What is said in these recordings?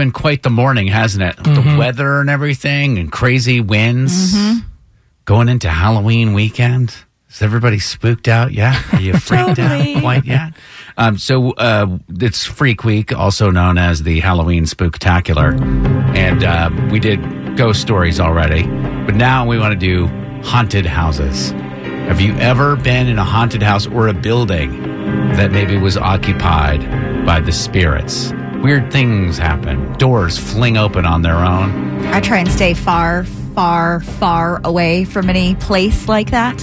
been quite the morning, hasn't it? Mm-hmm. The weather and everything, and crazy winds. Going into Halloween weekend. Is everybody spooked out yet? Are you freaked Totally. out quite yet? Um, so uh, it's Freak Week, also known as the Halloween Spooktacular, and uh, we did ghost stories already, but now we want to do haunted houses. Have you ever been in a haunted house or a building that maybe was occupied by the spirits? Weird things happen. Doors fling open on their own. I try and stay far, far, far away from any place like that.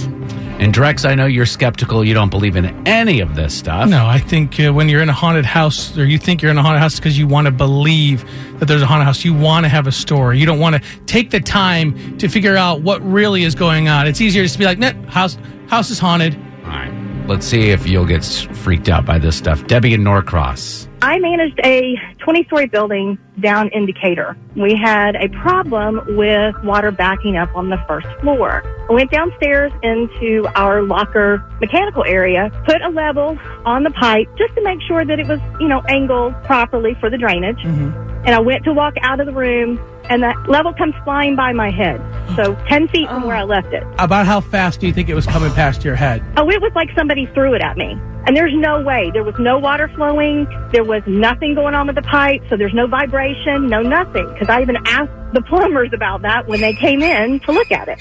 And Drex, I know you're skeptical. You don't believe in any of this stuff. No, I think uh, when you're in a haunted house or you think you're in a haunted house because you want to believe that there's a haunted house, you want to have a story. You don't want to take the time to figure out what really is going on. It's easier just to be like, nah, house, house is haunted. All right. Let's see if you'll get freaked out by this stuff. Debbie and Norcross. I managed a 20 story building down in Decatur. We had a problem with water backing up on the first floor. I went downstairs into our locker mechanical area, put a level on the pipe just to make sure that it was, you know, angled properly for the drainage. Mm-hmm. And I went to walk out of the room and that level comes flying by my head. So 10 feet from where I left it. About how fast do you think it was coming past your head? Oh, it was like somebody threw it at me. And there's no way. There was no water flowing. There was nothing going on with the pipe. So there's no vibration, no nothing. Because I even asked the plumbers about that when they came in to look at it.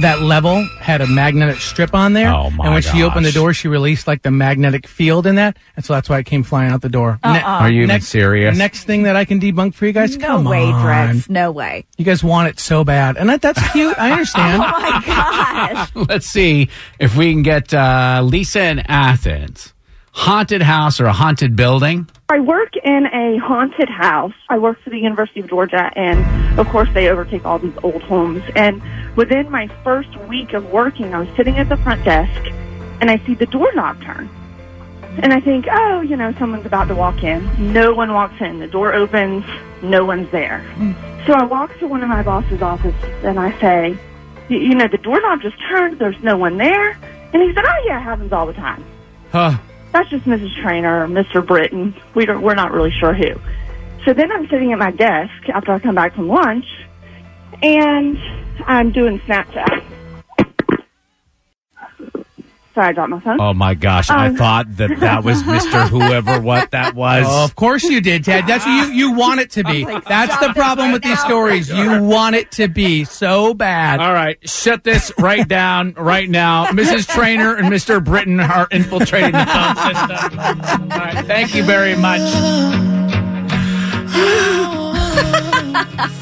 That level had a magnetic strip on there. Oh, my And when she opened the door, she released like the magnetic field in that. And so that's why it came flying out the door. Ne- Are you even next, serious? Next thing that I can debunk for you guys, come. No come way, on. Drex. No way. You guys want it so bad. And that, that's cute. I understand. Oh my gosh. Let's see if we can get uh, Lisa in Athens. Haunted house or a haunted building? I work in a haunted house. I work for the University of Georgia, and of course, they overtake all these old homes. And within my first week of working, I was sitting at the front desk, and I see the doorknob turn. And I think, oh, you know, someone's about to walk in. No one walks in. The door opens. No one's there. So I walk to one of my boss's office, and I say, "Y- you know, the doorknob just turned. There's no one there. And he said, oh, yeah, it happens all the time Huh. That's just Mrs. Trainer or Mr. Britton. We don't, we're not really sure who. So then I'm sitting at my desk after I come back from lunch, and I'm doing Snapchat. Sorry, I dropped my phone. Oh my gosh! I Um. thought that that was Mister Whoever what that was. Oh, of course you did, Tad. That's what you you want it to be. That's the problem with these stories. You want it to be so bad. All right, shut this right down right now. Mrs. Trainer and Mr. Britton are infiltrating the phone system. All right, thank you very much.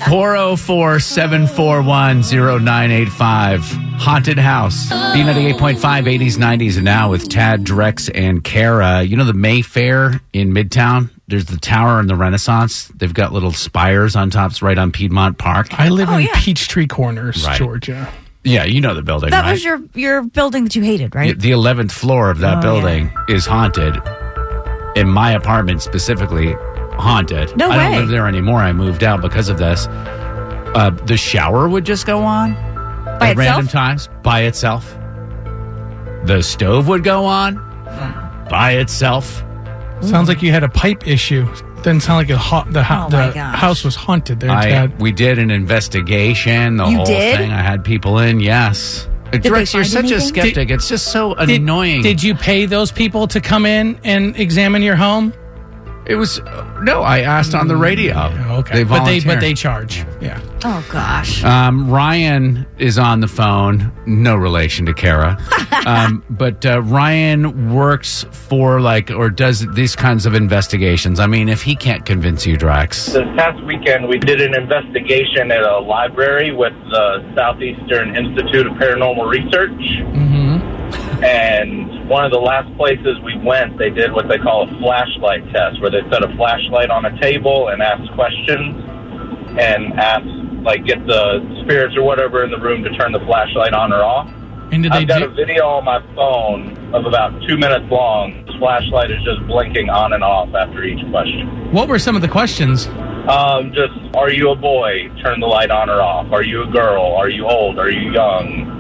404 741 0985. Haunted House. B98.5, 80s, 90s, and now with Tad, Drex, and Kara. You know the Mayfair in Midtown? There's the tower and the Renaissance. They've got little spires on tops right on Piedmont Park. I live Oh, in yeah. Peachtree Corners, Right. Georgia. Yeah, you know the building, That right? was your your building that you hated, right? The 11th floor of that Oh, building is haunted. In my apartment specifically, haunted. No I don't live there anymore. I moved out because of this. Uh, the shower would just go on By at random times by itself. The stove would go on by itself. Sounds like you had a pipe issue. Doesn't sound like a ha- the, ha- Oh, my the gosh. house was haunted there, I, Tad. we did an investigation. The You whole did? thing. I had people in. Yes. they Drex, you're find such a anything? skeptic. it's just so Did- annoying. Did you pay those people to come in and examine your home? It was no. I asked on the radio. Okay, They but they but they charge. Yeah. Oh gosh. Um, Ryan is on the phone. No relation to Kara, um, but uh, Ryan works for like or does these kinds of investigations. I mean, if he can't convince you, Drex, This past weekend, we did an investigation at a library with the Southeastern Institute of Paranormal Research. And one of the last places we went, they did what they call a flashlight test, where they set a flashlight on a table and ask questions and ask, like, get the spirits or whatever in the room to turn the flashlight on or off. And did I've got a video on my phone of about two minutes long. This flashlight is just blinking on and off after each question. What were some of the questions? Um, just are you a boy? Turn the light on or off. Are you a girl? Are you old? Are you young?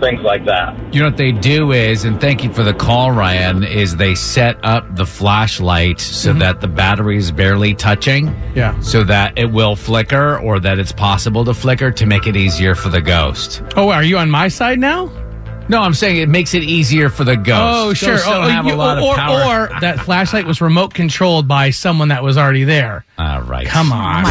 Things like that. You know what they do is, and thank you for the call, Ryan, is they set up the flashlight so mm-hmm. that the battery is barely touching. Yeah. So that it will flicker or that it's possible to flicker to make it easier for the ghost. Oh, are you on my side now? No, I'm saying it makes it easier for the ghost. Oh, sure. Ghosts oh, have you- a lot or, of power. or that flashlight was remote controlled by someone that was already there. All right. Come on.